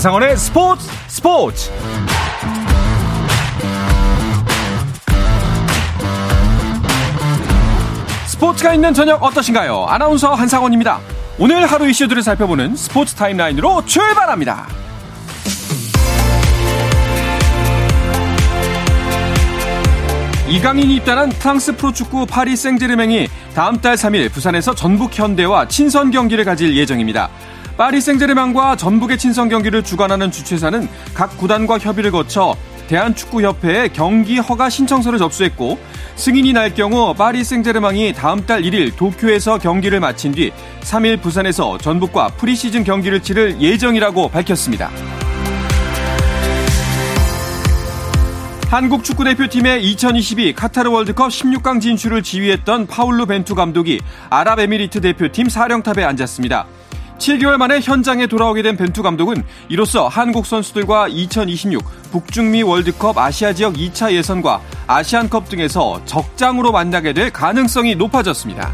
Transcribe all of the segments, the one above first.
한상원의 스포츠 스포츠 스포츠가 있는 저녁 어떠신가요? 아나운서 한상원입니다. 오늘 하루 이슈들을 살펴보는 스포츠 타임라인으로 출발합니다. 이강인이 입단한 프랑스 프로축구 파리 생제르맹이 다음 달 3일 부산에서 전북 현대와 친선 경기를 가질 예정입니다. 파리 생제르맹과 전북의 친선 경기를 주관하는 주최사는 각 구단과 협의를 거쳐 대한축구협회에 경기 허가 신청서를 접수했고 승인이 날 경우 파리 생제르맹이 다음 달 1일 도쿄에서 경기를 마친 뒤 3일 부산에서 전북과 프리시즌 경기를 치를 예정이라고 밝혔습니다. 한국 축구대표팀의 2022 카타르 월드컵 16강 진출을 지휘했던 파울루 벤투 감독이 아랍에미리트 대표팀 사령탑에 앉았습니다. 7개월 만에 현장에 돌아오게 된 벤투 감독은 이로써 한국 선수들과 2026 북중미 월드컵 아시아 지역 2차 예선과 아시안컵 등에서 적장으로 만나게 될 가능성이 높아졌습니다.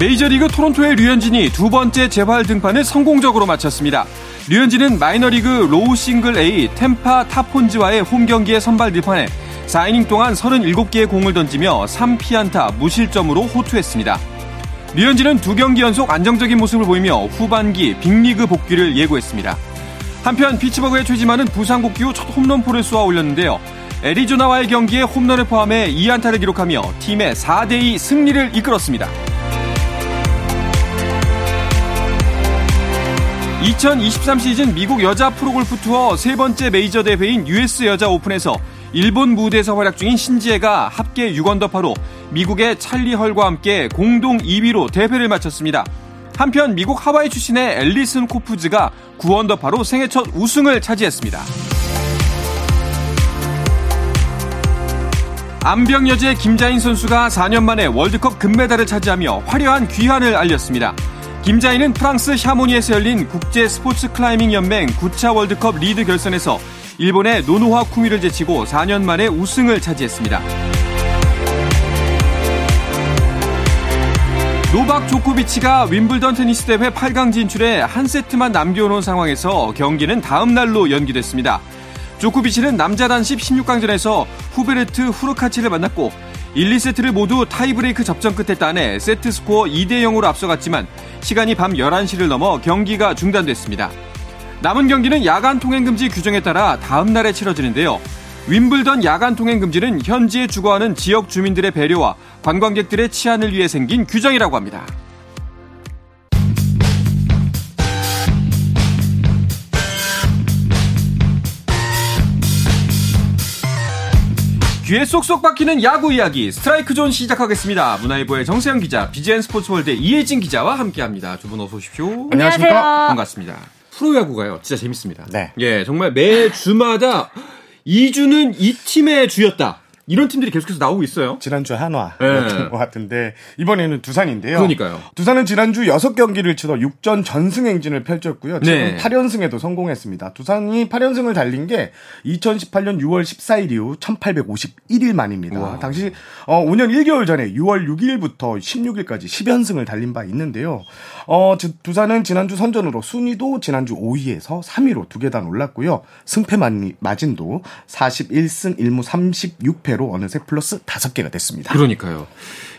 메이저리그 토론토의 류현진이 두 번째 재활 등판을 성공적으로 마쳤습니다. 류현진은 마이너리그 low single A 템파 타폰즈와의 홈 경기에 선발 등판해 4이닝 동안 37개의 공을 던지며 3피안타 무실점으로 호투했습니다. 류현진은 두 경기 연속 안정적인 모습을 보이며 후반기 빅리그 복귀를 예고했습니다. 한편 피츠버그의 최지만은 부상 복귀 후 첫 홈런포를 쏘아 올렸는데요. 애리조나와의 경기에 홈런을 포함해 2안타를 기록하며 팀의 4대2 승리를 이끌었습니다. 2023 시즌 미국 여자 프로골프 투어 세 번째 메이저 대회인 US 여자 오픈에서 일본 무대에서 활약 중인 신지혜가 합계 6언더파로 미국의 찰리 헐과 함께 공동 2위로 대회를 마쳤습니다. 한편 미국 하와이 출신의 앨리슨 코푸즈가 9언더파로 생애 첫 우승을 차지했습니다. 암벽 여제 김자인 선수가 4년 만에 월드컵 금메달을 차지하며 화려한 귀환을 알렸습니다. 김자인은 프랑스 샤모니에서 열린 국제 스포츠 클라이밍 연맹 9차 월드컵 리드 결선에서 일본의 노노하 쿠미를 제치고 4년 만에 우승을 차지했습니다. 노박 조코비치가 윈블던 테니스 대회 8강 진출에 한 세트만 남겨놓은 상황에서 경기는 다음 날로 연기됐습니다. 조코비치는 남자 단식 16강전에서 후베르트 후르카치를 만났고 1, 2세트를 모두 타이브레이크 접전 끝에 따내 세트 스코어 2대 0으로 앞서갔지만 시간이 밤 11시를 넘어 경기가 중단됐습니다. 남은 경기는 야간 통행 금지 규정에 따라 다음 날에 치러지는데요. 윈블던 야간 통행 금지는 현지에 주거하는 지역 주민들의 배려와 관광객들의 치안을 위해 생긴 규정이라고 합니다. 귀에 쏙쏙 박히는 야구 이야기 스트라이크 존 시작하겠습니다. 문화일보의 정세영 기자, BGN 스포츠월드 이혜진 기자와 함께합니다. 두 분 어서 오십시오. 안녕하십니까. 반갑습니다. 프로야구가요. 진짜 재밌습니다. 네. 예, 정말 매 주마다 2주는 이 팀의 주였다. 이런 팀들이 계속해서 나오고 있어요. 지난주 한화 네. 것 같은데 이번에는 두산인데요. 그러니까요. 두산은 지난주 6경기를 치러 6전 전승 행진을 펼쳤고요. 지금 네. 8연승에도 성공했습니다. 두산이 8연승을 달린 게 2018년 6월 14일 이후 1851일 만입니다. 우와. 당시 어, 5년 1개월 전에 6월 6일부터 16일까지 10연승을 달린 바 있는데요. 어, 지- 두산은 지난주 선전으로 순위도 지난주 5위에서 3위로 두 계단 올랐고요. 승패 만- 마진도 41승 1무 36패로 어느새 플러스 5개가 됐습니다. 그러니까요.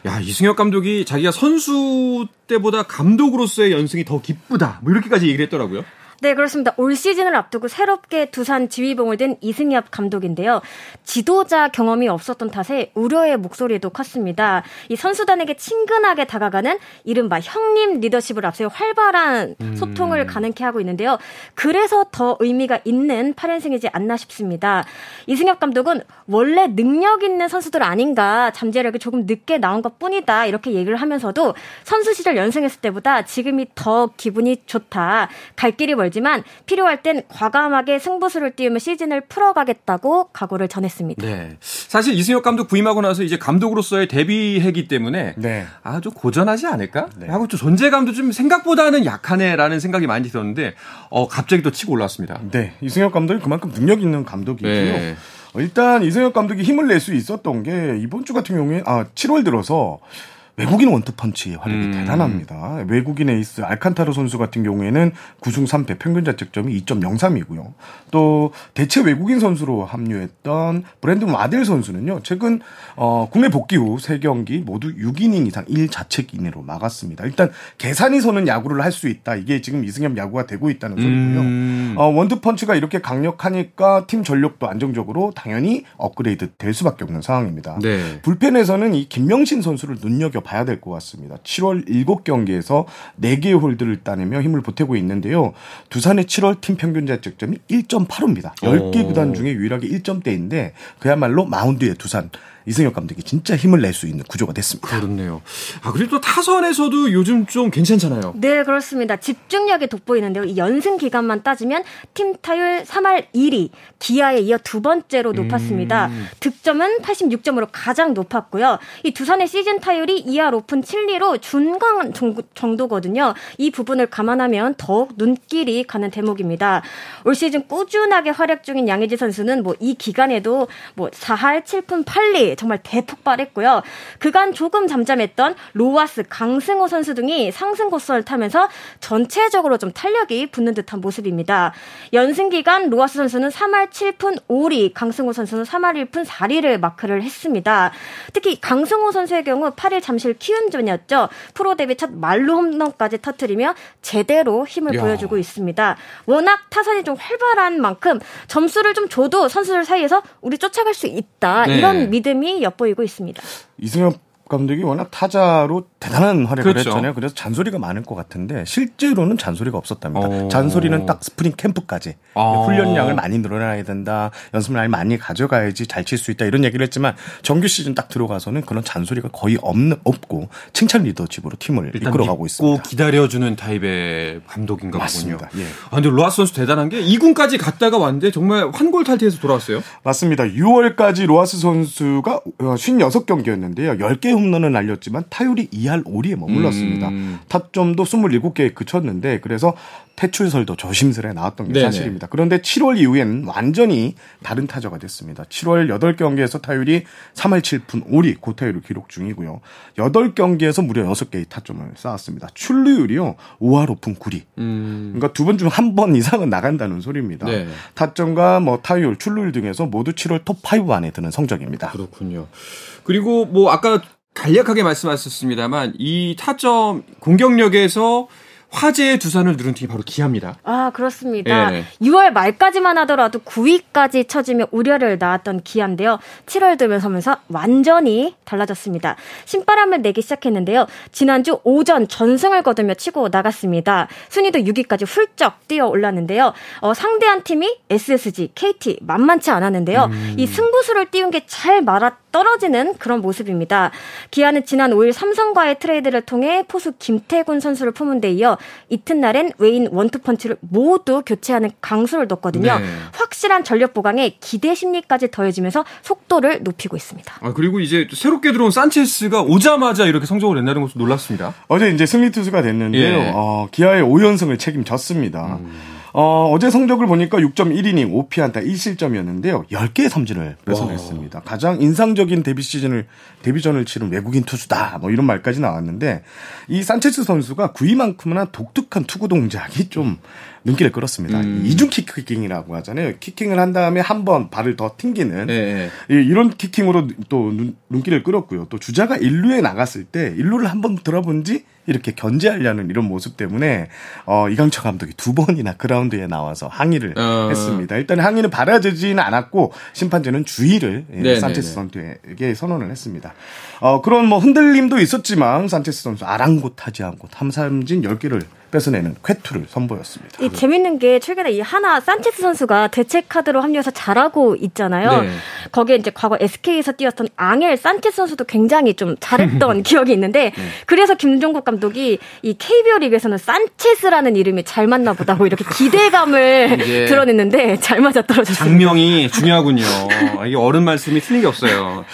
야, 이승엽 감독이 자기가 선수 때보다 감독으로서의 연승이 더 기쁘다. 뭐 이렇게까지 얘기를 했더라고요. 네, 그렇습니다. 올 시즌을 앞두고 새롭게 두산 지휘봉을 든 이승엽 감독인데요. 지도자 경험이 없었던 탓에 우려의 목소리도 컸습니다. 이 선수단에게 친근하게 다가가는 이른바 형님 리더십을 앞세워 활발한 소통을 가능케 하고 있는데요. 그래서 더 의미가 있는 8연승이지 않나 싶습니다. 이승엽 감독은 원래 능력 있는 선수들 아닌가 잠재력이 조금 늦게 나온 것 뿐이다 이렇게 얘기를 하면서도 선수 시절 연승했을 때보다 지금이 더 기분이 좋다. 갈 길이 멀 지만 필요할 땐 과감하게 승부수를 띄우며 시즌을 풀어가겠다고 각오를 전했습니다. 네. 사실 이승엽 감독 부임하고 나서 이제 감독으로서의 데뷔했기 때문에 네. 아, 좀 고전하지 않을까? 네. 하고 좀 존재감도 좀 생각보다는 약하네라는 생각이 많이 들었는데 어, 갑자기 또 치고 올라왔습니다. 네, 이승엽 감독이 그만큼 능력 있는 감독이고요. 네. 어, 일단 이승엽 감독이 힘을 낼 수 있었던 게 이번 주 같은 경우에 아 7월 들어서 외국인 원투펀치의 활약이 음. 대단합니다. 외국인 에이스 알칸타르 선수 같은 경우에는 9승 3패 평균 자책점이 2.03이고요. 또 대체 외국인 선수로 합류했던 브랜든 와델 선수는요. 최근 어 국내 복귀 후 3경기 모두 6이닝 이상 1자책 이내로 막았습니다. 일단 계산이 서는 야구를 할 수 있다. 이게 지금 이승엽 야구가 되고 있다는 소리고요. 음. 어 원투펀치가 이렇게 강력하니까 팀 전력도 안정적으로 당연히 업그레이드 될 수밖에 없는 상황입니다. 네. 불펜에서는 이 김명신 선수를 눈여겨 봐야 될 것 같습니다. 7월 7경기에서 4개의 홀드를 따내며 힘을 보태고 있는데요. 두산의 7월 팀 평균 자책점이 1.85입니다. 10개 구단 중에 유일하게 1점대인데 그야말로 마운드의 두산 이승엽 감독이 진짜 힘을 낼 수 있는 구조가 됐습니다. 그렇네요. 아, 그리고 또 타선에서도 요즘 좀 괜찮잖아요. 네, 그렇습니다. 집중력이 돋보이는데요. 이 연승 기간만 따지면 팀 타율 3할 1리, 기아에 이어 두 번째로 높았습니다. 음. 득점은 86점으로 가장 높았고요. 이 두산의 시즌 타율이 2할 5푼 7리로 중간 정도거든요. 이 부분을 감안하면 더욱 눈길이 가는 대목입니다. 올 시즌 꾸준하게 활약 중인 양의지 선수는 뭐 이 기간에도 뭐 4할 7푼 8리 정말 대폭발했고요. 그간 조금 잠잠했던 로하스, 강승호 선수 등이 상승 곡선을 타면서 전체적으로 좀 탄력이 붙는 듯한 모습입니다. 연승 기간 로하스 선수는 3할 7푼 5리, 강승호 선수는 3할 1푼 4리를 마크를 했습니다. 특히 강승호 선수의 경우 8일 잠실 키움전이었죠. 프로 데뷔 첫 만루 홈런까지 터트리며 제대로 힘을 야. 보여주고 있습니다. 워낙 타선이 좀 활발한 만큼 점수를 좀 줘도 선수들 사이에서 우리 쫓아갈 수 있다. 네. 이런 믿음의 흐름이 엿보이고 있습니다. 이승엽 감독이 워낙 타자로 대단한 활약을 그렇죠. 했잖아요. 그래서 잔소리가 많을 것 같은데 실제로는 잔소리가 없었답니다. 오. 어. 잔소리는 딱 스프링 캠프까지 아. 훈련량을 많이 늘어나야 된다. 연습을 많이 가져가야지 잘 칠 수 있다. 이런 얘기를 했지만 정규 시즌 딱 들어가서는 그런 잔소리가 거의 없는 없고 칭찬 리더십으로 팀을 이끌어가고 있습니다. 기다려주는 타입의 감독인가 맞습니다. 보군요. 예. 아, 근데 로아스 선수 대단한 게 2군까지 갔다가 왔는데 정말 환골탈태에서 돌아왔어요. 맞습니다. 6월까지 로아스 선수가 56경기였는데요. 10개 홈런을 날렸지만 타율이 2할 5리에 머물렀습니다. 음. 타점도 27개에 그쳤는데 그래서 태출설도 조심스레 나왔던 게 네네. 사실입니다. 그런데 7월 이후에는 완전히 다른 타자가 됐습니다. 7월 8경기에서 타율이 3할 7푼 5리 고타율을 기록 중이고요. 8경기에서 무려 6개의 타점을 쌓았습니다. 출루율이요. 5할 5푼 9리. 음. 그러니까 두 번 중 한 번 이상은 나간다는 소리입니다. 네. 타점과 뭐 타율, 출루율 등에서 모두 7월 톱5 안에 드는 성적입니다. 그렇군요. 그리고 뭐 아까 간략하게 말씀하셨습니다만 이 타점 공격력에서 화제의 두산을 누른 팀이 바로 기아입니다. 아, 그렇습니다. 예. 6월 말까지만 하더라도 9위까지 처지며 우려를 낳았던 기아인데요. 7월 들면서면서 완전히 달라졌습니다. 신바람을 내기 시작했는데요. 지난주 오전 전승을 거두며 치고 나갔습니다. 순위도 6위까지 훌쩍 뛰어 올랐는데요. 어, 상대한 팀이 SSG, KT 만만치 않았는데요. 음. 이 승부수를 띄운 게잘 말아 떨어지는 그런 모습입니다. 기아는 지난 5일 삼성과의 트레이드를 통해 포수 김태군 선수를 품은 데 이어 이튿날엔 외인 원투펀치를 모두 교체하는 강수를 뒀거든요. 네. 확실한 전력 보강에 기대 심리까지 더해지면서 속도를 높이고 있습니다. 아, 그리고 이제 새롭게 들어온 산체스가 오자마자 이렇게 성적을 낸다는 것도 놀랐습니다. 어제 이제 승리 투수가 됐는데요. 예. 어, 기아의 5연승을 책임졌습니다. 음. 어, 어제 성적을 보니까 6.1이닝 5피안타 1실점이었는데요. 10개의 삼진을 뺏어냈습니다. 와. 가장 인상적인 데뷔 시즌을 데뷔전을 치른 외국인 투수다. 뭐 이런 말까지 나왔는데 이 산체스 선수가 구위만큼이나 독특한 투구 동작이 좀 눈길을 끌었습니다. 음. 이중 키킹이라고 하잖아요. 키킹을 한 다음에 한 번 발을 더 튕기는 네. 이런 키킹으로 또 눈, 눈길을 끌었고요. 또 주자가 일루에 나갔을 때 일루를 한 번 들어본지 이렇게 견제하려는 이런 모습 때문에 어, 이강철 감독이 두 번이나 그라운드에 나와서 항의를 어. 했습니다. 일단 항의는 받아들지는 않았고 심판진은 주의를 예, 네, 산체스 네, 네. 선수에게 선언을 했습니다. 어, 그런 뭐 흔들림도 있었지만 산체스 선수 아랑곳하지 않고 탐삼진 10개를 뺏어내는 쾌투를 선보였습니다. 이 재밌는 게 최근에 이 하나 산체스 선수가 대체 카드로 합류해서 잘하고 있잖아요. 네. 거기에 이제 과거 SK에서 뛰었던 앙헬 산체스 선수도 굉장히 좀 잘했던 기억이 있는데 네. 그래서 김종국 감독이 이 KBO 리그에서는 산체스라는 이름이 잘 맞나 보다고 이렇게 기대감을 드러냈는데 잘 맞아 떨어졌습니다. 장명이 중요하군요. 이게 어른 말씀이 틀린 게 없어요.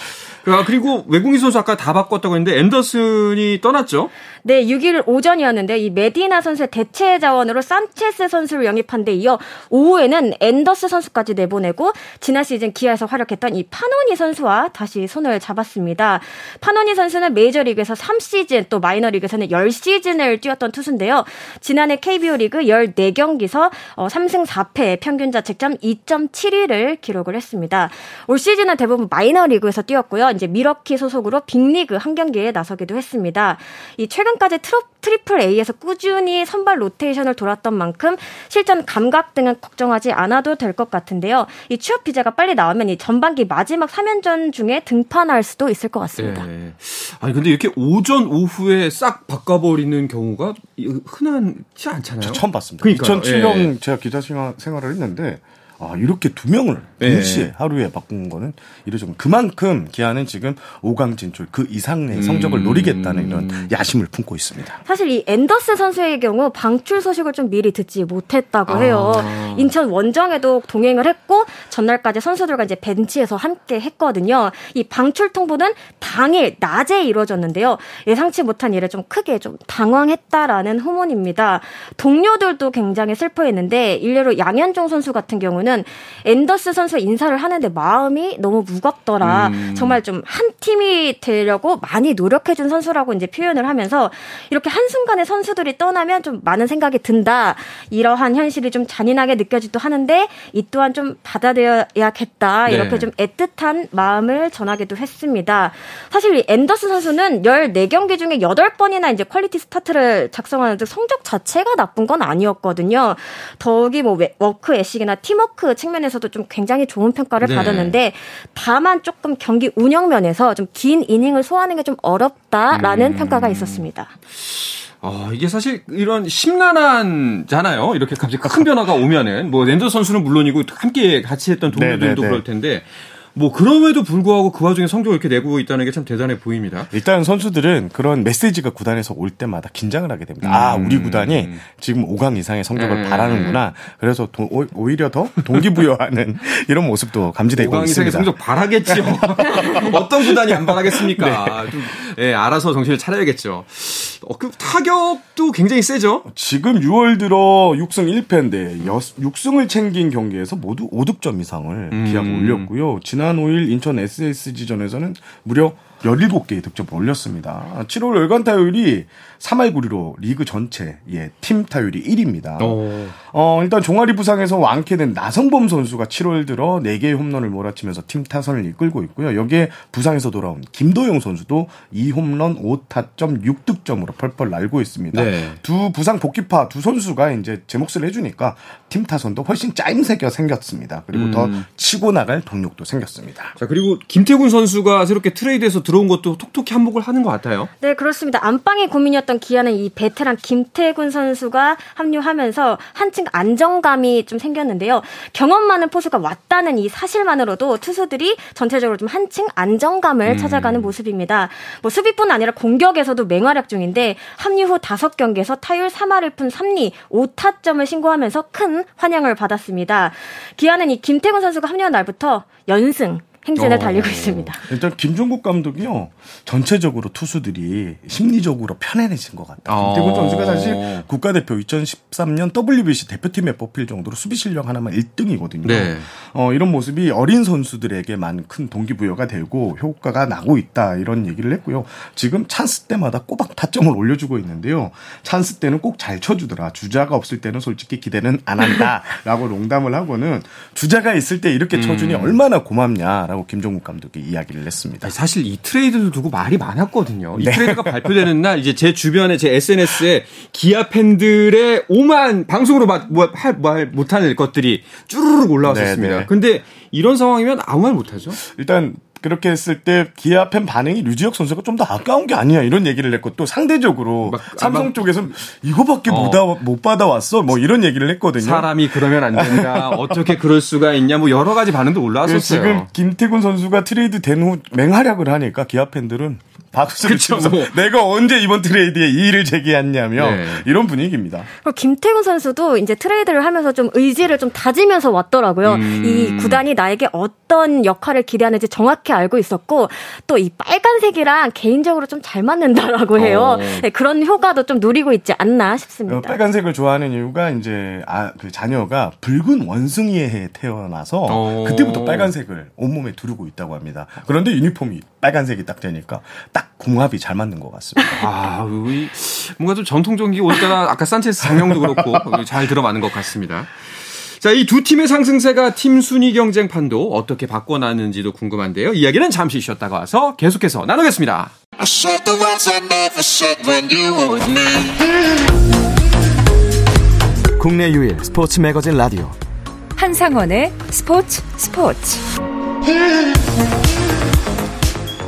아, 그리고 외국인 선수 아까 다 바꿨다고 했는데 앤더슨이 떠났죠? 네, 6일 오전이었는데 이 메디나 선수의 대체 자원으로 산체스 선수를 영입한 데 이어 오후에는 앤더슨 선수까지 내보내고 지난 시즌 기아에서 활약했던 이 파노니 선수와 다시 손을 잡았습니다. 파노니 선수는 메이저리그에서 3시즌 또 마이너리그에서는 10시즌을 뛰었던 투수인데요. 지난해 KBO 리그 14경기에서 3승 4패 평균 자책점 2.71을 기록을 했습니다. 올 시즌은 대부분 마이너리그에서 뛰었고요. 이제 밀워키 소속으로 빅리그 한 경기에 나서기도 했습니다. 이 최근 최근까지 트로, triple A에서 꾸준히 선발 로테이션을 돌았던 만큼 실전 감각 등은 걱정하지 않아도 될 것 같은데요. 이 취업 비자가 빨리 나오면 이 전반기 마지막 3연전 중에 등판할 수도 있을 것 같습니다. 네. 아니 근데 이렇게 오전 오후에 싹 바꿔버리는 경우가 흔하지 않잖아요. 처음 봤습니다. 그러니까요. 2007년 예. 제가 기자 생활을 했는데 아, 이렇게 두 명을 네. 동시에 하루에 바꾼 거는 이러죠. 그만큼 기아는 지금 5강 진출 그 이상의 성적을 음. 노리겠다는 이런 야심을 품고 있습니다. 사실 이 앤더스 선수의 경우 방출 소식을 좀 미리 듣지 못했다고 아. 해요. 인천 원정에도 동행을 했고 전날까지 선수들과 이제 벤치에서 함께 했거든요. 이 방출 통보는 당일 낮에 이루어졌는데요. 예상치 못한 일에 좀 크게 좀 당황했다라는 후문입니다. 동료들도 굉장히 슬퍼했는데 일례로 양현종 선수 같은 경우는 보면은 앤더스 선수 인사를 하는데 마음이 너무 무겁더라. 음. 정말 좀 한 팀이 되려고 많이 노력해준 선수라고 이제 표현을 하면서 이렇게 한순간에 선수들이 떠나면 좀 많은 생각이 든다. 이러한 현실이 좀 잔인하게 느껴지기도 하는데 이 또한 좀 받아들여야겠다. 네. 이렇게 좀 애틋한 마음을 전하기도 했습니다. 사실 이 앤더스 선수는 14경기 중에 8번이나 이제 퀄리티 스타트를 작성하는데 성적 자체가 나쁜 건 아니었거든요. 더욱이 뭐 워크 애식이나 팀워크 테크 측면에서도 좀 굉장히 좋은 평가를 네. 받았는데 다만 조금 경기 운영 면에서 좀 긴 이닝을 소화하는 게 좀 어렵다라는 음. 평가가 있었습니다. 어, 이게 사실 이런 심란하잖아요. 이렇게 갑자기 큰 변화가 오면은 뭐 랜더 선수는 물론이고 함께 같이 했던 동료들도 네, 네, 네. 그럴 텐데 뭐 그럼에도 불구하고 그 와중에 성적을 이렇게 내고 있다는 게 참 대단해 보입니다. 일단 선수들은 그런 메시지가 구단에서 올 때마다 긴장을 하게 됩니다. 아, 음. 아 우리 구단이 지금 5강 이상의 성적을 음. 바라는구나. 그래서 도, 오, 히려 더 동기부여하는 이런 모습도 감지되고 5강 있습니다. 이상의 성적 바라겠죠. 어떤 구단이 안 바라겠습니까? 네. 좀, 예, 알아서 정신을 차려야겠죠. 어, 그 타격도 굉장히 세죠. 지금 6월 들어 6승 1패인데 6승을 챙긴 경기에서 모두 5득점 이상을 음. 기아가 올렸고요. 지난 5일 인천 SSG전에서는 무려 17개의 득점을 올렸습니다. 7월 열간 타율이 3할 9리로 리그 전체 예, 팀 타율이 1위입니다. 오. 어, 일단 종아리 부상에서 완쾌된 나성범 선수가 7월 들어 4개의 홈런을 몰아치면서 팀 타선을 이끌고 있고요. 여기에 부상에서 돌아온 김도영 선수도 2홈런 5타점 6득점으로 펄펄 날고 있습니다. 네. 두 부상 복귀파 두 선수가 이제 제 몫을 해주니까 팀 타선도 훨씬 짜임새가 생겼습니다. 그리고 음. 더 치고 나갈 동력도 생겼습니다. 자 그리고 김태군 선수가 새롭게 트레이드해서 들어온 것도 톡톡히 한몫을 하는 것 같아요. 네 그렇습니다. 안방이 고민이었던 기아는 이 베테랑 김태군 선수가 합류하면서 한층 안정감이 좀 생겼는데요. 경험 많은 포수가 왔다는 이 사실만으로도 투수들이 전체적으로 좀 한층 안정감을 음. 찾아가는 모습입니다. 뭐 수비뿐 아니라 공격에서도 맹활약 중인데 합류 후 5경기에서 타율 3할을 푼 3리 5타점을 신고하면서 큰 환영을 받았습니다. 기아는 이 김태군 선수가 합류한 날부터 연승 행진을 어, 달리고 있습니다. 일단 김종국 감독이요 전체적으로 투수들이 심리적으로 편안해진 것 같다. 어. 김태군 선수가 사실 국가대표 2013년 WBC 대표팀에 뽑힐 정도로 수비 실력 하나만 1등이거든요. 네. 어, 이런 모습이 어린 선수들에게만 큰 동기부여가 되고 효과가 나고 있다 이런 얘기를 했고요. 지금 찬스 때마다 꼬박 타점을 올려주고 있는데요. 찬스 때는 꼭 잘 쳐주더라. 주자가 없을 때는 솔직히 기대는 안 한다라고 농담을 하고는 주자가 있을 때 이렇게 쳐주니 음. 얼마나 고맙냐라고. 있다라고 김종국 감독이 이야기를 했습니다. 사실 이 트레이드를 두고 말이 많았거든요. 이 네. 트레이드가 발표되는 날 이제 제 주변에 제 SNS에 기아 팬들의 오만 방송으로 말 뭐, 못하는 것들이 쭈르륵 올라왔었습니다. 네네. 네. 근데 이런 상황이면 아무 말 못하죠. 일단 그렇게 했을 때 기아 팬 반응이 류지혁 선수가 좀 더 아까운 게 아니야 이런 얘기를 했고 또 상대적으로 막, 삼성 막, 쪽에서는 이거밖에 어. 못, 못 받아왔어 뭐 이런 얘기를 했거든요. 사람이 그러면 안 된다. 어떻게 그럴 수가 있냐 뭐 여러 가지 반응도 올라왔었어요. 지금 김태군 선수가 트레이드 된 후 맹활약을 하니까 기아 팬들은 박수를 치면서 뭐. 내가 언제 이번 트레이드에 이의를 제기했냐며 네. 이런 분위기입니다. 김태군 선수도 이제 트레이드를 하면서 좀 의지를 좀 다지면서 왔더라고요. 음. 이 구단이 나에게 어떤 역할을 기대하는지 정확히 알고 있었고 또 이 빨간색이랑 개인적으로 좀 잘 맞는다라고 해요. 어. 네, 그런 효과도 좀 누리고 있지 않나 싶습니다. 빨간색을 좋아하는 이유가 이제 아, 그 자녀가 붉은 원숭이의 해에 태어나서 어. 그때부터 빨간색을 온몸에 두르고 있다고 합니다. 그런데 유니폼이 빨간색이 딱 되니까 딱 궁합이 잘 맞는 것 같습니다. 아, 뭔가 좀 전통적인 오늘따라 아까 산체스 장면도 그렇고 잘 들어맞는 것 같습니다. 자, 이 두 팀의 상승세가 팀 순위 경쟁 판도 어떻게 바꿔놨는지도 궁금한데요. 이야기는 잠시 쉬었다가 와서 계속해서 나누겠습니다. 국내 유일 스포츠 매거진 라디오 한상원의 스포츠 스포츠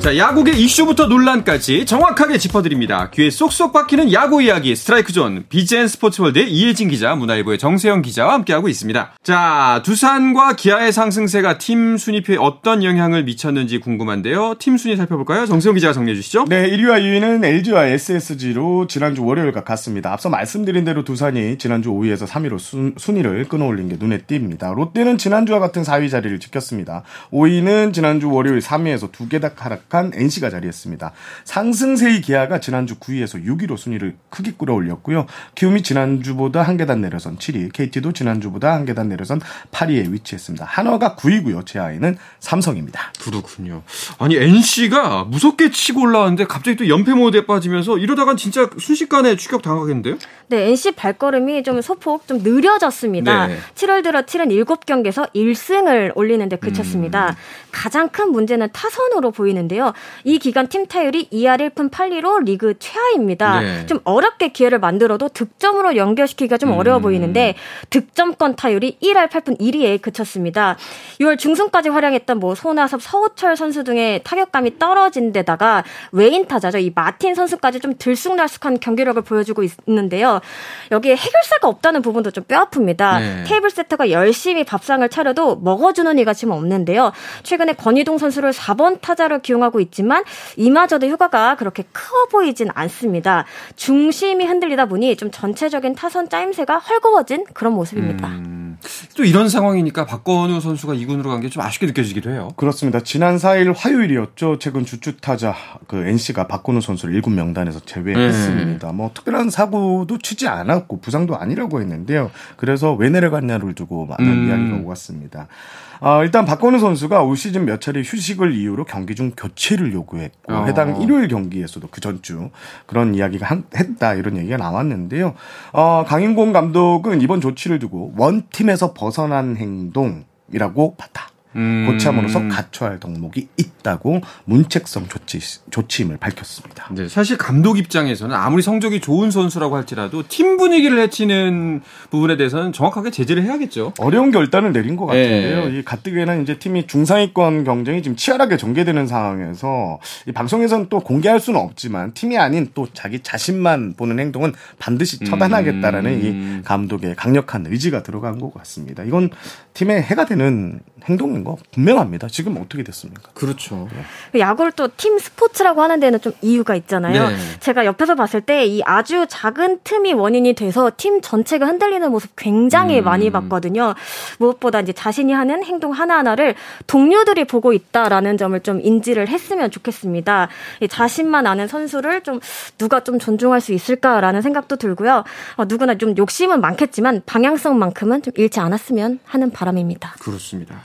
자, 야구계 이슈부터 논란까지 정확하게 짚어드립니다. 귀에 쏙쏙 박히는 야구 이야기 스트라이크 존 비젠 스포츠월드의 이혜진 기자, 문화일보의 정세영 기자와 함께하고 있습니다. 자, 두산과 기아의 상승세가 팀 순위표에 어떤 영향을 미쳤는지 궁금한데요. 팀 순위 살펴볼까요? 정세영 기자가 정리해 주시죠. 네, 1위와 2위는 LG와 SSG로 지난주 월요일과 같습니다. 앞서 말씀드린 대로 두산이 지난주 5위에서 3위로 순, 순위를 끊어올린 게 눈에 띕니다. 롯데는 지난주와 같은 4위 자리를 지켰습니다. 5위는 지난주 월요일 3위에서 두개다 하락 하락 한 NC가 자리했습니다. 상승세의 기아가 지난주 9위에서 6위로 순위를 크게 끌어올렸고요. 키움이 지난주보다 한 계단 내려선 7위, KT도 지난주보다 한 계단 내려선 8위에 위치했습니다. 한화가 9위고요. 제하위는 삼성입니다. 그렇군요. 아니 NC가 무섭게 치고 올라왔는데 갑자기 또 연패 모드에 빠지면서 이러다간 진짜 순식간에 추격 당하겠는데요? 네, NC 발걸음이 좀 소폭 좀 느려졌습니다. 네. 7월 들어 7은 7경기에서 1승을 올리는데 그쳤습니다. 음. 가장 큰 문제는 타선으로 보이는데요. 이 기간 팀 타율이 2할 1푼 8리로 리그 최하입니다. 네. 좀 어렵게 기회를 만들어도 득점으로 연결시키기가 좀 어려워 음. 보이는데 득점권 타율이 1할 8푼 1리에 그쳤습니다. 6월 중순까지 활약했던 뭐 손아섭, 서우철 선수 등의 타격감이 떨어진 데다가 외인 타자죠. 이 마틴 선수까지 좀 들쑥날쑥한 경기력을 보여주고 있는데요. 여기에 해결사가 없다는 부분도 좀 뼈아픕니다. 네. 테이블 세터가 열심히 밥상을 차려도 먹어주는 이가 지금 없는데요. 최근에 권희동 선수를 4번 타자로 기용하고 있지만 이마저도 효과가 그렇게 커 보이진 않습니다. 중심이 흔들리다 보니 좀 전체적인 타선 짜임새가 헐거워진 그런 모습입니다. 음, 또 이런 상황이니까 박건우 선수가 2군으로 간 게 좀 아쉽게 느껴지기도 해요. 그렇습니다. 지난 4일 화요일이었죠. 최근 주축 타자 그 NC가 박건우 선수를 1군 명단에서 제외했습니다. 네. 뭐 특별한 사고도 치지 않았고 부상도 아니라고 했는데요. 그래서 왜 내려갔냐를 두고 많은 음. 이야기가 오갔습니다. 어, 일단 박건우 선수가 올 시즌 몇 차례 휴식을 이유로 경기 중 교체를 요구했고 어. 해당 일요일 경기에서도 그 전주 그런 이야기가 한, 했다 이런 얘기가 나왔는데요. 어, 강인공 감독은 이번 조치를 두고 원팀 에서 벗어난 행동이라고 봤다. 음. 고참으로서 갖춰야 할 덕목이 있다고 문책성 조치, 조치임을 밝혔습니다. 네, 사실 감독 입장에서는 아무리 성적이 좋은 선수라고 할지라도 팀 분위기를 해치는 부분에 대해서는 정확하게 제재를 해야겠죠. 어려운 결단을 내린 것 같은데요. 네. 이 가뜩이나 이제 팀이 중상위권 경쟁이 지금 치열하게 전개되는 상황에서 이 방송에서는 또 공개할 수는 없지만 팀이 아닌 또 자기 자신만 보는 행동은 반드시 처단하겠다라는 음. 이 감독의 강력한 의지가 들어간 것 같습니다. 이건 팀에 해가 되는 행동인 거 분명합니다. 지금 어떻게 됐습니까? 그렇죠. 네. 야구를 또 팀 스포츠라고 하는 데는 좀 이유가 있잖아요. 네. 제가 옆에서 봤을 때 이 아주 작은 틈이 원인이 돼서 팀 전체가 흔들리는 모습 굉장히 음. 많이 봤거든요. 무엇보다 이제 자신이 하는 행동 하나하나를 동료들이 보고 있다라는 점을 좀 인지를 했으면 좋겠습니다. 자신만 아는 선수를 좀 누가 좀 존중할 수 있을까라는 생각도 들고요. 어, 누구나 좀 욕심은 많겠지만 방향성만큼은 좀 잃지 않았으면 하는 바람 입니다. 그렇습니다.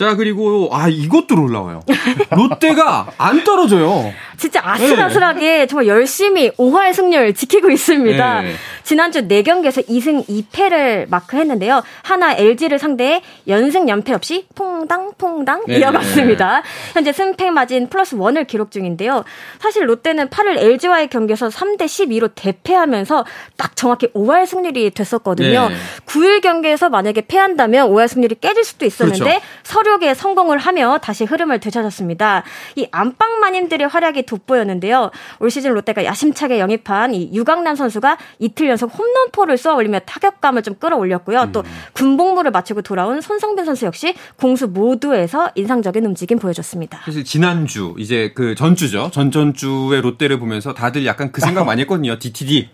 자, 그리고, 아, 이것도 올라와요. 롯데가 안 떨어져요. 진짜 아슬아슬하게 네. 정말 열심히 5할 승률 지키고 있습니다. 네. 지난주 4경기에서 2승 2패를 마크했는데요. 하나 LG를 상대해 연승 연패 없이 퐁당퐁당 네. 이어갔습니다. 현재 승패 마진 플러스 1을 기록 중인데요. 사실 롯데는 8일 LG와의 경기에서 3대 12로 대패하면서 딱 정확히 5할 승률이 됐었거든요. 9일 경기에서 만약에 패한다면 5할 승률이 깨질 수도 있었는데 그렇죠. 서 륙에 성공을 하며 다시 흐름을 되찾았습니다. 이 안방 마님들의 활약이 돋보였는데요. 올 시즌 롯데가 야심차게 영입한 이 유강남 선수가 이틀 연속 홈런포를 쏘아 올리며 타격감을 좀 끌어올렸고요. 음. 또 군복무를 마치고 돌아온 손성빈 선수 역시 공수 모두에서 인상적인 움직임 보여줬습니다. 사실 지난주 이제 그 전주죠. 전전주의 롯데를 보면서 다들 약간 그 생각 많이 했거든요. DTD.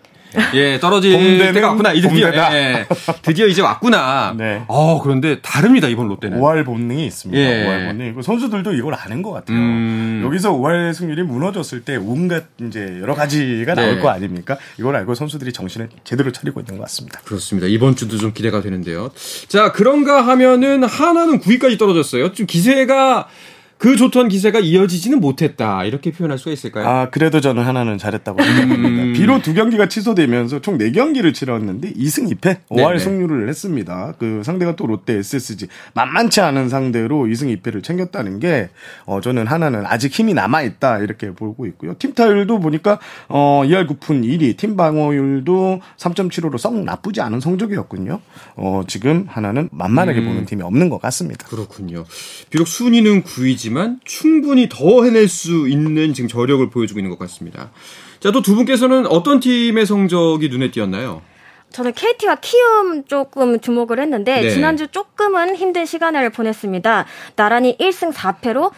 예, 떨어질 때가 왔구나. 이제 드디어, 예, 드디어 이제 왔구나. 네. 어, 그런데 다릅니다, 이번 롯데는. 5할 본능이 있습니다. 예. 5할 본능. 선수들도 이걸 아는 것 같아요. 음. 여기서 5할 승률이 무너졌을 때 온갖 이제 여러 가지가 네. 나올 거 아닙니까? 이걸 알고 선수들이 정신을 제대로 차리고 있는 것 같습니다. 그렇습니다. 이번 주도 좀 기대가 되는데요. 자, 그런가 하면은 하나는 9위까지 떨어졌어요. 좀 기세가 그 좋던 기세가 이어지지는 못했다 이렇게 표현할 수가 있을까요? 아 그래도 저는 하나는 잘했다고 생각합니다. 음. 비록 두 경기가 취소되면서 총 네 경기를 치렀는데 2승 2패 5할 승률을 했습니다. 그 상대가 또 롯데 SSG 만만치 않은 상대로 2승 2패를 챙겼다는 게 어, 저는 하나는 아직 힘이 남아 있다 이렇게 보고 있고요. 팀 타율도 보니까 어, 2할 9푼 1위, 팀 방어율도 3.75로 썩 나쁘지 않은 성적이었군요. 어, 지금 하나는 만만하게 음. 보는 팀이 없는 것 같습니다. 그렇군요. 비록 순위는 9위지 아니지만 충분히 더 해낼 수 있는 지금 저력을 보여주고 있는 것 같습니다. 자, 또 두 분께서는 어떤 팀의 성적이 눈에 띄었나요? 저는 KT와 키움 조금 주목을 했는데 네. 지난주 조금은 힘든 시간을 보냈습니다. 나란히 1승 4패로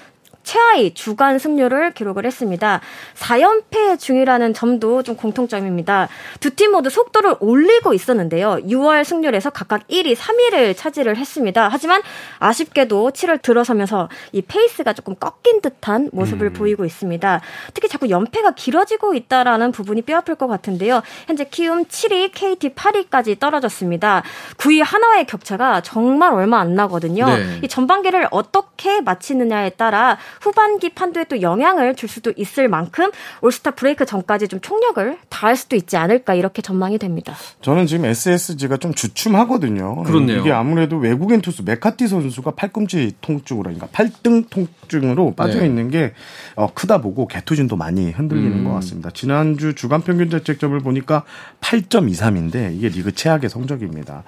최하위 주간 승률을 기록을 했습니다. 4연패 중이라는 점도 좀 공통점입니다. 두 팀 모두 속도를 올리고 있었는데요. 6월 승률에서 각각 1위, 3위를 차지를 했습니다. 하지만 아쉽게도 7월 들어서면서 이 페이스가 조금 꺾인 듯한 모습을 음. 보이고 있습니다. 특히 자꾸 연패가 길어지고 있다라는 부분이 뼈아플 것 같은데요. 현재 키움 7위, KT 8위까지 떨어졌습니다. 9위 한화와의 격차가 정말 얼마 안 나거든요. 네. 이 전반기를 어떻게 마치느냐에 따라 후반기 판도에 또 영향을 줄 수도 있을 만큼 올스타 브레이크 전까지 좀 총력을 다할 수도 있지 않을까 이렇게 전망이 됩니다. 저는 지금 SSG가 좀 주춤하거든요. 그렇네요. 이게 아무래도 외국인 투수 메카티 선수가 팔꿈치 통증으로 그러니까 팔등 통증으로 빠져 있는 네. 게 어, 크다 보고 개투진도 많이 흔들리는 음. 것 같습니다. 지난주 주간 평균 자책점을 보니까 8.23인데 이게 리그 최악의 성적입니다.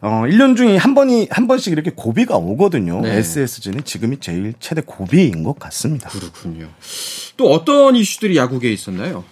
어, 1년 중에 한 번이 한 번씩 이렇게 고비가 오거든요. 네. SSG는 지금이 제일 최대 고비인 것 같습니다. 그렇군요. 또 어떤 이슈들이 야구계에 있었나요?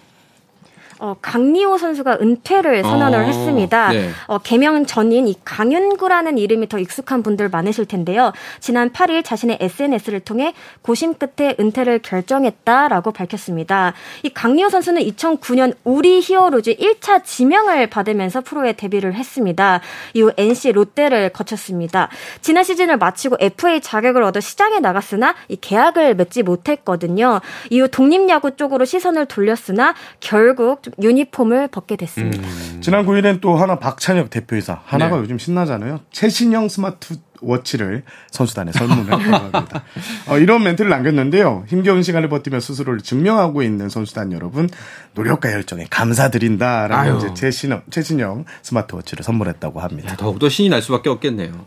어, 강리호 선수가 은퇴를 선언을 어, 했습니다. 네. 어, 개명 전인 이 강윤구라는 이름이 더 익숙한 분들 많으실 텐데요. 지난 8일 자신의 SNS를 통해 고심 끝에 은퇴를 결정했다라고 밝혔습니다. 이 강리호 선수는 2009년 우리 히어로즈 1차 지명을 받으면서 프로에 데뷔를 했습니다. 이후 NC 롯데를 거쳤습니다. 지난 시즌을 마치고 FA 자격을 얻어 시장에 나갔으나 이 계약을 맺지 못했거든요. 이후 독립야구 쪽으로 시선을 돌렸으나 결국 좀 유니폼을 벗게 됐습니다. 음. 지난 9일엔 또 한화 박찬혁 대표이사 한화가 네. 요즘 신나잖아요. 최신형 스마트 워치를 선수단에 선물을 했다고 합니다. 어, 이런 멘트를 남겼는데요. 힘겨운 시간을 버티며 스스로를 증명하고 있는 선수단 여러분 노력과 열정에 감사드린다라는 이제 최신형, 최신형 스마트워치를 선물했다고 합니다. 네, 더욱더 신이 날 수밖에 없겠네요.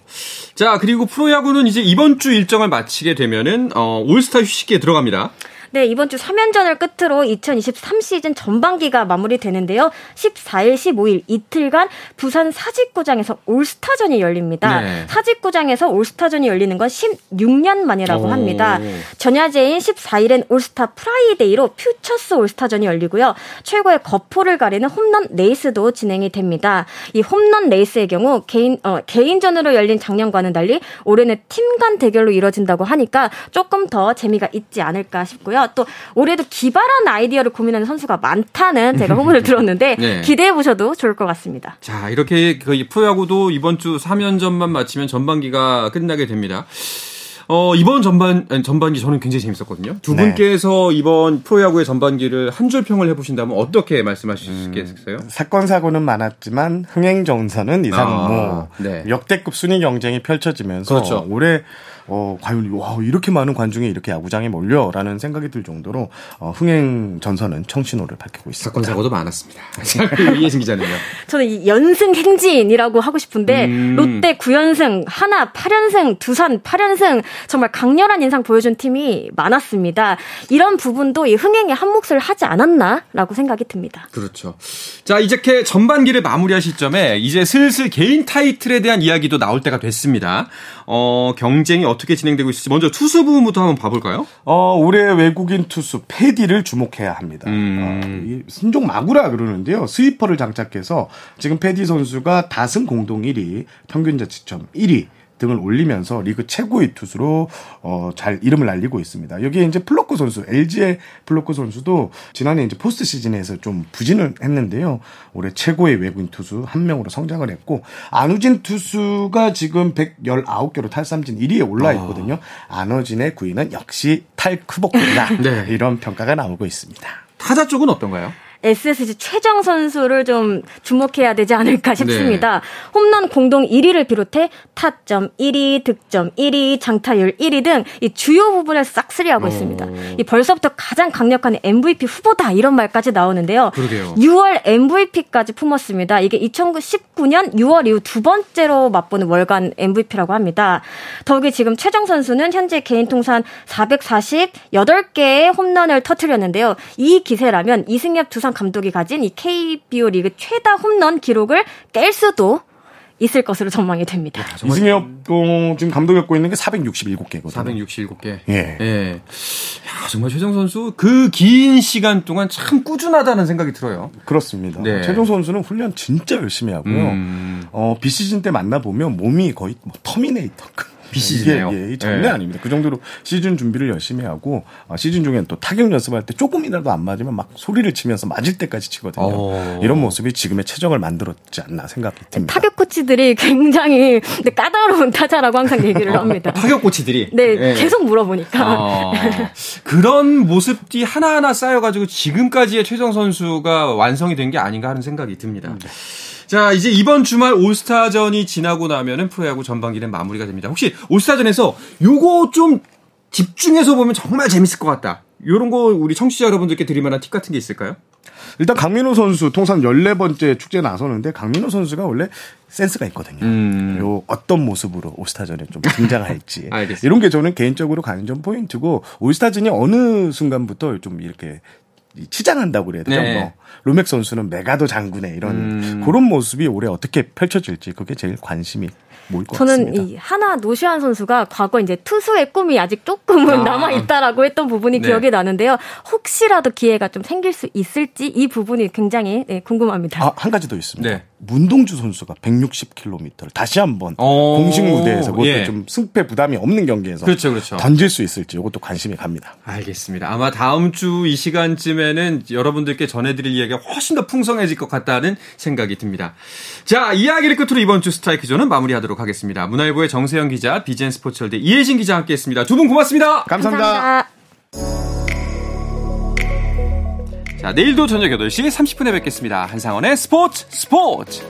자 그리고 프로야구는 이제 이번 주 일정을 마치게 되면은 어, 올스타 휴식기에 들어갑니다. 네, 이번 주 3연전을 끝으로 2023 시즌 전반기가 마무리되는데요. 14일, 15일 이틀간 부산 사직구장에서 올스타전이 열립니다. 네. 사직구장에서 올스타전이 열리는 건 16년 만이라고 오. 합니다. 전야제인 14일엔 올스타 프라이데이로 퓨처스 올스타전이 열리고요. 최고의 거포를 가리는 홈런 레이스도 진행이 됩니다. 이 홈런 레이스의 경우 개인 어, 개인전으로 열린 작년과는 달리 올해는 팀 간 대결로 이뤄진다고 하니까 조금 더 재미가 있지 않을까 싶고요. 있고요. 또 올해도 기발한 아이디어를 고민하는 선수가 많다는 제가 후문을 들었는데 네. 기대해 보셔도 좋을 것 같습니다. 자, 이렇게 그 프로야구도 이번 주 3연전만 마치면 전반기가 끝나게 됩니다. 어, 이번 전반, 전반기 저는 굉장히 재밌었거든요. 두 네. 분께서 이번 프로야구의 전반기를 한 줄 평을 해보신다면 어떻게 말씀하시겠어요? 음, 사건, 사고는 많았지만 흥행 정선은 이상 아, 뭐 네. 역대급 순위 경쟁이 펼쳐지면서 그렇죠. 올해 어, 과연 와 이렇게 많은 관중이 이렇게 야구장에 몰려라는 생각이 들 정도로 어, 흥행 전선은 청신호를 밝히고 있습니다. 사건 사고도 많았습니다. 이해진 기자는요. 저는 이 연승 행진이라고 하고 싶은데 음. 롯데 9연승, 하나 8연승, 두산 8연승 정말 강렬한 인상 보여준 팀이 많았습니다. 이런 부분도 이 흥행에 한 몫을 하지 않았나라고 생각이 듭니다. 그렇죠. 자 이제 전반기를 마무리할 시점에 이제 슬슬 개인 타이틀에 대한 이야기도 나올 때가 됐습니다. 어, 경쟁이 어떻게 진행되고 있을지 먼저 투수 부분부터 한번 봐볼까요? 어, 올해 외국인 투수 페디를 주목해야 합니다. 음. 어, 이 신종 마구라 그러는데요. 스위퍼를 장착해서 지금 페디 선수가 다승 공동 1위, 평균 자책점 1위 등을 올리면서 리그 최고의 투수로 어, 잘 이름을 날리고 있습니다. 여기에 이제 플럿코 선수, LG의 플럿코 선수도 지난해 이제 포스트 시즌에서 좀 부진을 했는데요. 올해 최고의 외국인 투수 한 명으로 성장을 했고 안우진 투수가 지금 119개로 탈삼진 1위에 올라 있거든요. 안우진의 구위는 역시 탈크복이다. 네. 이런 평가가 나오고 있습니다. 타자 쪽은 어떤가요? SSG 최정 선수를 좀 주목해야 되지 않을까 싶습니다. 홈런 공동 1위를 비롯해 타점 1위, 득점 1위, 장타율 1위 등 이 주요 부분을 싹쓸이하고 있습니다. 이 벌써부터 가장 강력한 MVP 후보다 이런 말까지 나오는데요. 그러게요. 6월 MVP까지 품었습니다. 이게 2019년 6월 이후 두 번째로 맛보는 월간 MVP라고 합니다. 더욱이 지금 최정 선수는 현재 개인 통산 448개의 홈런을 터뜨렸는데요. 이 기세라면 이승엽 두산 감독이 가진 이 KBO 리그 최다 홈런 기록을 깰 수도 있을 것으로 전망이 됩니다. 이승엽 어, 지금 감독 맡고 있는 게 467개거든요. 467개. 예. 예. 야, 정말 최정 선수 그 긴 시간 동안 참 꾸준하다는 생각이 들어요. 그렇습니다. 네. 최정 선수는 훈련 진짜 열심히 하고요. 음. 어, 비시즌 때 만나 보면 몸이 거의 뭐 터미네이터. 비시즌이에요. 이게, 예, 장난 네. 아닙니다. 그 정도로 시즌 준비를 열심히 하고 어, 시즌 중엔 또 타격 연습할 때 조금이라도 안 맞으면 막 소리를 치면서 맞을 때까지 치거든요. 어. 이런 모습이 지금의 최정을 만들었지 않나 생각이 듭니다. 타격 코치들이 굉장히 근데 까다로운 타자라고 항상 얘기를 합니다. 타격 코치들이. 네, 예. 계속 물어보니까. 어, 그런 모습들이 하나하나 쌓여가지고 지금까지의 최정 선수가 완성이 된 게 아닌가 하는 생각이 듭니다. 자, 이제 이번 주말 올스타전이 지나고 나면은 프로야구 전반기는 마무리가 됩니다. 혹시 올스타전에서 요거 좀 집중해서 보면 정말 재밌을 것 같다. 요런 거 우리 청취자 여러분들께 드릴 만한 팁 같은 게 있을까요? 일단 강민호 선수 통산 14번째 축제에 나서는데 강민호 선수가 원래 센스가 있거든요. 음. 요 어떤 모습으로 올스타전에 좀 등장할지 알겠습니다. 이런 게 저는 개인적으로 관전 포인트고 올스타전이 어느 순간부터 좀 이렇게 치장한다고 그래야 되죠. 네. 뭐 로맥 선수는 메가더 장군의 이런 음. 그런 모습이 올해 어떻게 펼쳐질지 그게 제일 관심이 모일 것 저는 같습니다. 이 하나 노시안 선수가 과거 이제 투수의 꿈이 아직 조금은 아. 남아 있다라고 했던 부분이 네. 기억이 나는데요. 혹시라도 기회가 좀 생길 수 있을지 이 부분이 굉장히 네, 궁금합니다. 아, 한 가지 더 있습니다. 네. 문동주 선수가 160km를 다시 한번 어. 공식 무대에서 그것도 예. 좀 승패 부담이 없는 경기에서 그렇죠, 그렇죠. 던질 수 있을지 이것도 관심이 갑니다. 알겠습니다. 아마 다음 주 이 시간쯤에는 여러분들께 전해드릴 이야기가 훨씬 더 풍성해질 것 같다는 생각이 듭니다. 자, 이야기를 끝으로 이번 주 스트라이크 존은 마무리하도록 하겠습니다. 문화일보의 정세영 기자, 비젠 스포츠월드 이혜진 기자 함께했습니다. 두 분 고맙습니다. 감사합니다. 자, 내일도 저녁 8시 30분에 뵙겠습니다. 한상원의 스포츠 스포츠!